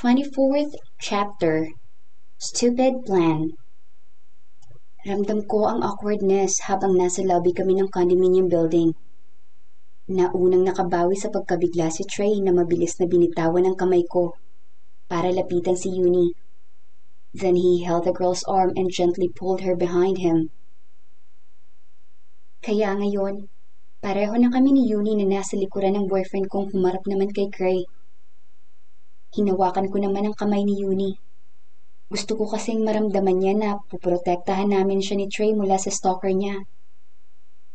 24th Chapter Stupid Plan Ramdam ko ang awkwardness habang nasa lobby kami ng condominium building. Naunang nakabawi sa pagkabigla si Trey na mabilis na binitawan ang kamay ko para lapitan si Uni. Then he held the girl's arm and gently pulled her behind him. Kaya ngayon, pareho na kami ni Uni na nasa likuran ng boyfriend kong humarap naman kay Gray. Hinawakan ko naman ang kamay ni Uni. Gusto ko kasing maramdaman niya na puprotektahan namin siya ni Trey mula sa stalker niya.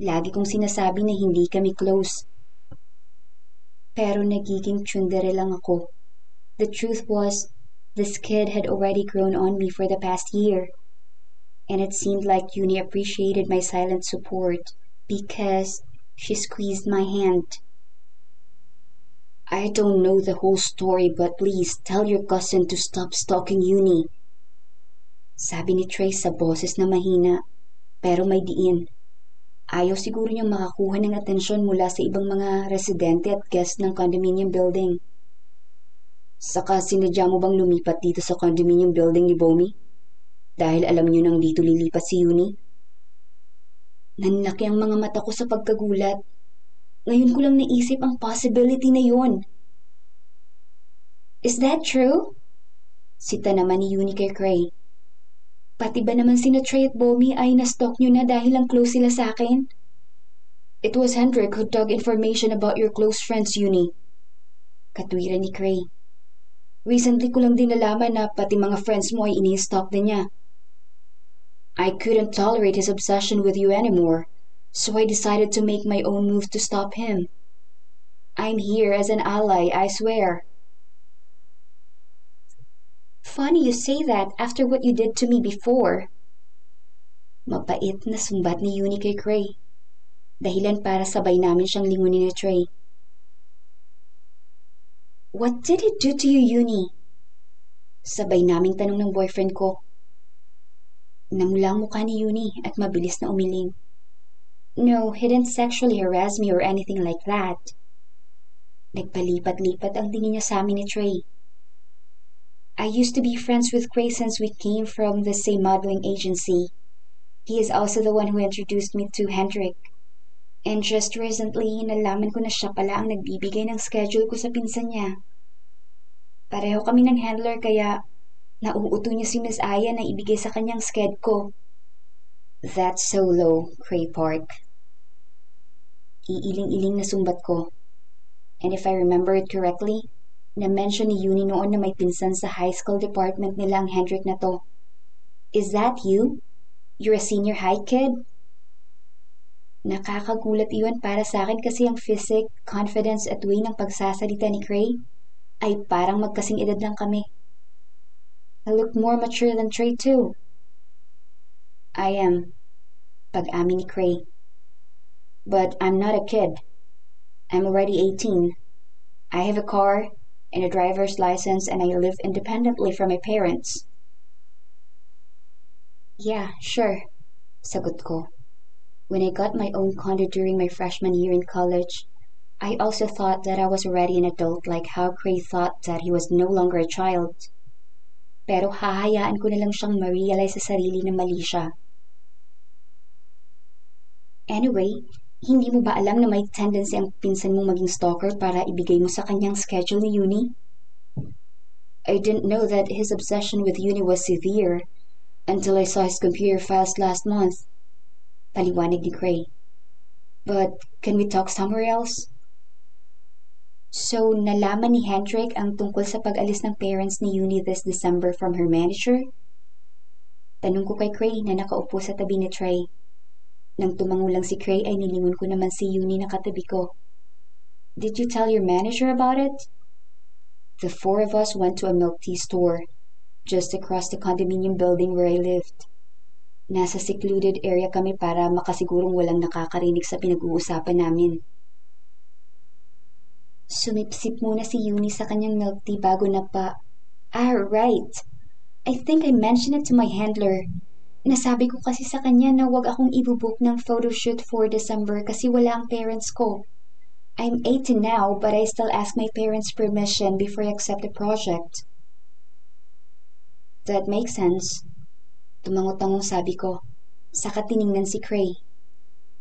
Lagi kong sinasabi na hindi kami close. Pero nagiging tsundere lang ako. The truth was, this kid had already grown on me for the past year. And it seemed like Uni appreciated my silent support because she squeezed my hand. I don't know the whole story but please tell your cousin to stop stalking Uni. Sabi ni Trey sa boses na mahina, pero may diin. Ayaw siguro niyang makakuha ng atensyon mula sa ibang mga residente at guest ng condominium building. Saka sinadya mo bang lumipat dito sa condominium building ni Bomi? Dahil alam niyo nang dito lilipat si Uni? Nanlaki ang mga mata ko sa pagkagulat ngayon ko lang naisip ang possibility na yun. Is that true? Sita naman ni Uni kay Cray. Pati ba naman sina Trey at Bomi ay na-stalk nyo na dahil lang close sila sa akin? It was Hendrik who dug information about your close friends, Uni. Katwira ni Cray. Recently ko lang din nalaman na pati mga friends mo ay ini-stalk din niya. I couldn't tolerate his obsession with you anymore so I decided to make my own move to stop him. I'm here as an ally, I swear. Funny you say that after what you did to me before. Mapait na sumbat ni Uni kay Cray. Dahilan para sabay namin siyang lingunin ni Trey. What did he do to you, Uni? Sabay naming tanong ng boyfriend ko. Namula ang mukha ni Uni at mabilis na umiling. No, he didn't sexually harass me or anything like that. Nagpalipat-lipat ang tingin niya sa amin ni Trey. I used to be friends with Gray since we came from the same modeling agency. He is also the one who introduced me to Hendrik. And just recently, nalaman ko na siya pala ang nagbibigay ng schedule ko sa pinsan niya. Pareho kami ng handler kaya nauuto niya si Miss Aya na ibigay sa kanyang sked ko. That's so low, Cray Park. Iiling-iling na sumbat ko. And if I remember it correctly, na-mention ni Uni noon na may pinsan sa high school department nila ang Hendrik na to. Is that you? You're a senior high kid? Nakakagulat iyon para sa akin kasi ang physic, confidence at way ng pagsasalita ni Cray ay parang magkasing edad lang kami. I look more mature than Trey too. I am, pag-amin ni Cray. But I'm not a kid. I'm already 18. I have a car and a driver's license and I live independently from my parents. Yeah, sure, sagot ko. When I got my own condo during my freshman year in college, I also thought that I was already an adult like how Cray thought that he was no longer a child. Pero hahayaan ko na lang siyang ma-realize sa sarili na mali siya. Anyway, hindi mo ba alam na may tendency ang pinsan mong maging stalker para ibigay mo sa kanyang schedule ni Uni? I didn't know that his obsession with Uni was severe until I saw his computer files last month. Paliwanag ni Cray. But can we talk somewhere else? So, nalaman ni Hendrik ang tungkol sa pag-alis ng parents ni Uni this December from her manager? Tanong ko kay Cray na nakaupo sa tabi ni Trey. Nang tumango lang si Cray ay nilingon ko naman si Uni na katabi ko. Did you tell your manager about it? The four of us went to a milk tea store, just across the condominium building where I lived. Nasa secluded area kami para makasigurong walang nakakarinig sa pinag-uusapan namin. Sumipsip muna si Uni sa kanyang milk tea bago na pa... Ah, right. I think I mentioned it to my handler Nasabi ko kasi sa kanya na wag akong ibubook ng photoshoot for December kasi wala ang parents ko. I'm 18 now but I still ask my parents' permission before I accept the project. That makes sense. Tumangot-tangong sabi ko. Saka tiningnan si Cray.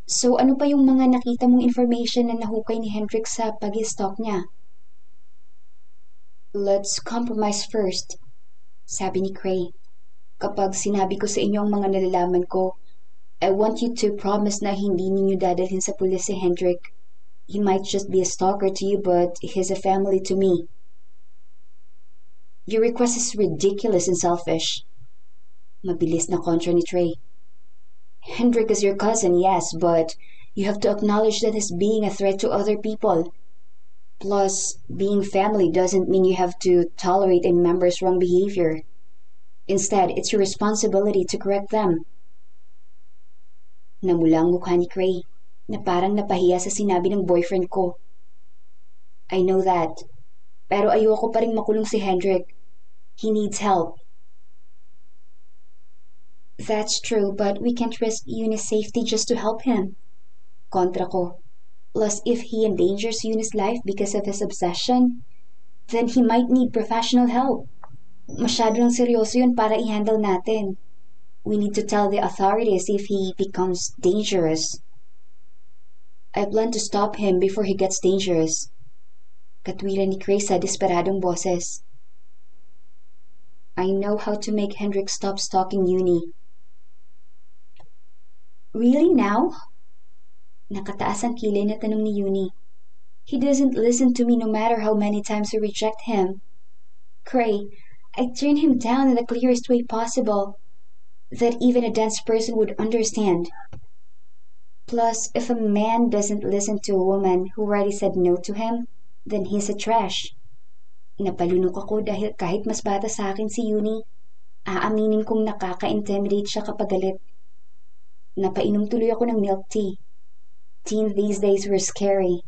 So ano pa yung mga nakita mong information na nahukay ni Hendrik sa pag-stalk niya? Let's compromise first, sabi ni Cray. Kapag sinabi ko sa inyo ang mga nalalaman ko, I want you to promise na hindi ninyo dadalhin sa pulis si Hendrik. He might just be a stalker to you, but he's a family to me. Your request is ridiculous and selfish. Mabilis na kontra ni Trey. Hendrik is your cousin, yes, but you have to acknowledge that he's being a threat to other people. Plus, being family doesn't mean you have to tolerate a member's wrong behavior. Instead, it's your responsibility to correct them. Namula ang mukha ni Cray na parang napahiya sa sinabi ng boyfriend ko. I know that. Pero ayoko pa rin makulong si Hendrik. He needs help. That's true, but we can't risk Eunice's safety just to help him. Kontra ko. Plus, if he endangers Eunice's life because of his obsession, then he might need professional help. Masyado lang seryoso yun para i-handle natin. We need to tell the authorities if he becomes dangerous. I plan to stop him before he gets dangerous. Katwiran ni Grace sa desperadong boses. I know how to make Hendrik stop stalking Uni. Really now? Nakataas ang kilay na tanong ni Uni. He doesn't listen to me no matter how many times I reject him. Cray, I turned him down in the clearest way possible, that even a dense person would understand. Plus, if a man doesn't listen to a woman who already said no to him, then he's a trash. Napalunok ako dahil kahit mas bata sa akin si Uni, aaminin kong nakaka-intimidate siya kapag galit. Napainom tuloy ako ng milk tea. Teens these days were scary.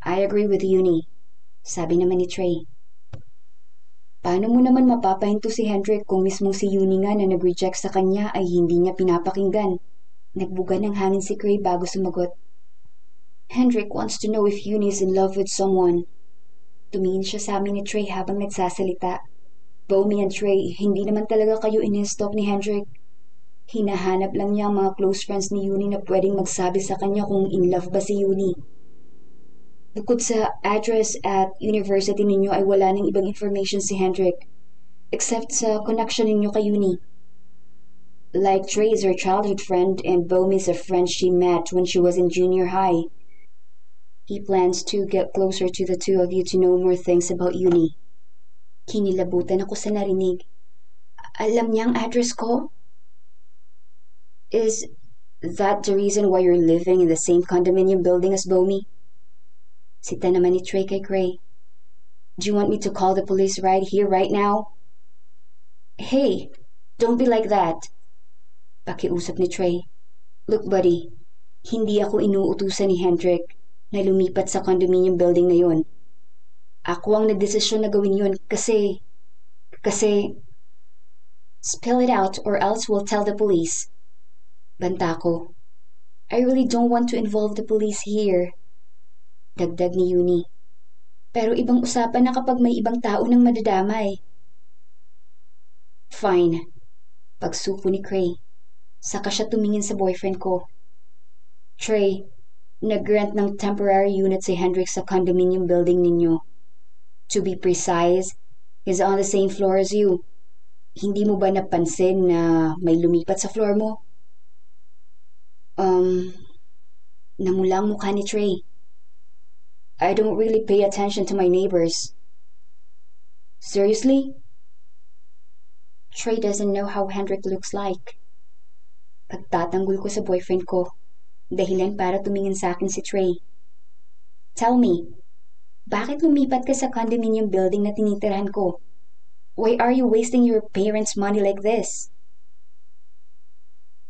I agree with Uni, sabi naman ni Trey. Paano mo naman mapapahinto si Hendrik kung mismong si Uni nga na nag-reject sa kanya ay hindi niya pinapakinggan? Nagbuga ng hangin si Cray bago sumagot. Hendrik wants to know if Uni is in love with someone. Tumingin siya sa amin ni Trey habang nagsasalita. Bomi and Trey, hindi naman talaga kayo in-stalk ni Hendrik. Hinahanap lang niya ang mga close friends ni Uni na pwedeng magsabi sa kanya kung in love ba si Uni. Bukod sa address at university ninyo ay wala nang ibang information si Hendrik except sa connection ninyo kay Uni. Like Trey is her childhood friend and Bomi is a friend she met when she was in junior high. He plans to get closer to the two of you to know more things about Uni. Kinilabutan ako sa narinig. Alam niya ang address ko? Is that the reason why you're living in the same condominium building as Bomi? Sita naman ni Trey kay Gray. Do you want me to call the police right here, right now? Hey, don't be like that. Pakiusap ni Trey. Look, buddy, hindi ako inuutusan ni Hendrik na lumipat sa condominium building na yun. Ako ang nagdesisyon na gawin yun kasi... Kasi... Spill it out or else we'll tell the police. Banta ko. I really don't want to involve the police here. Dagdag ni Uni. Pero ibang usapan na kapag may ibang tao nang madadamay. Fine. Pagsuko ni Cray. Saka siya tumingin sa boyfriend ko. Trey, nag-rent ng temporary unit si Hendrik sa condominium building ninyo. To be precise, he's on the same floor as you. Hindi mo ba napansin na may lumipat sa floor mo? Um, namula mukha ni Trey. I don't really pay attention to my neighbors. Seriously? Trey doesn't know how Hendrik looks like. Pagtatanggol ko sa boyfriend ko, dahilan para tumingin sa akin si Trey. Tell me, bakit lumipat ka sa condominium building na tinitirahan ko? Why are you wasting your parents' money like this?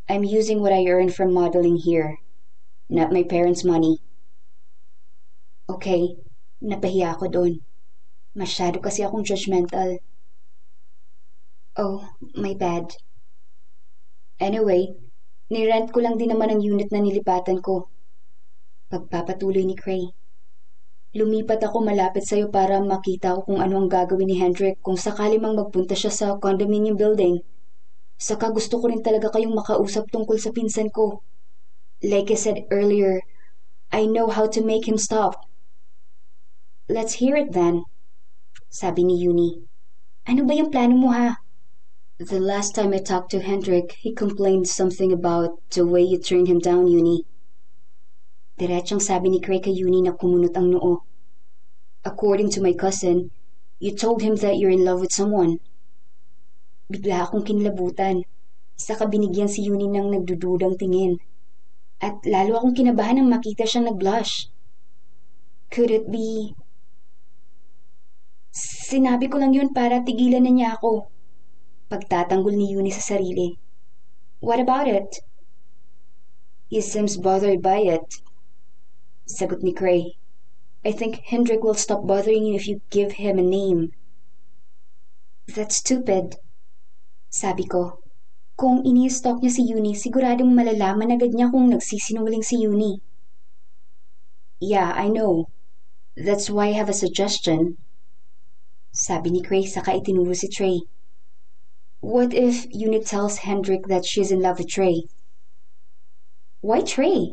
I'm using what I earned from modeling here, not my parents' money. Okay, napahiya ako doon. Masyado kasi akong judgmental. Oh, my bad. Anyway, nirent ko lang din naman ang unit na nilipatan ko. Pagpapatuloy ni Cray. Lumipat ako malapit sa'yo para makita ko kung ano ang gagawin ni Hendrik kung sakali mang magpunta siya sa condominium building. Saka gusto ko rin talaga kayong makausap tungkol sa pinsan ko. Like I said earlier, I know how to make him stop. Let's hear it then, sabi ni Yuni. Ano ba yung plano mo ha? The last time I talked to Hendrik, he complained something about the way you turned him down, Yuni. Diretsong sabi ni Craig kay Yuni na kumunot ang noo. According to my cousin, you told him that you're in love with someone. Bigla akong kinlabutan. Saka binigyan si Yuni ng nagdududang tingin. At lalo akong kinabahan nang makita siyang nag-blush. Could it be... Sinabi ko lang yun para tigilan na niya ako. Pagtatanggol ni Yuni sa sarili. What about it? He seems bothered by it. Sagot ni Cray. I think Hendrik will stop bothering you if you give him a name. That's stupid. Sabi ko. Kung ini-stalk niya si Yuni, siguradong malalaman agad niya kung nagsisinungaling si Yuni. Yeah, I know. That's why I have a suggestion. Sabi ni Cray saka itinuro si Trey. What if Yuni tells Hendrik that she's in love with Trey? Why Trey?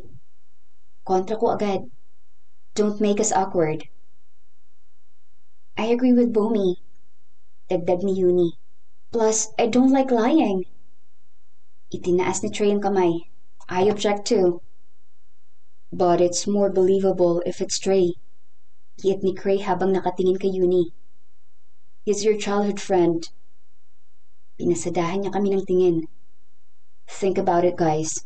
Kontra ko agad. Don't make us awkward. I agree with Bomi. Dagdag ni Yuni. Plus, I don't like lying. Itinaas ni Trey ang kamay. I object too. But it's more believable if it's Trey. Hiyat ni Cray habang nakatingin kay Yuni. He's your childhood friend. Pinasadahan niya kami ng tingin. Think about it, guys.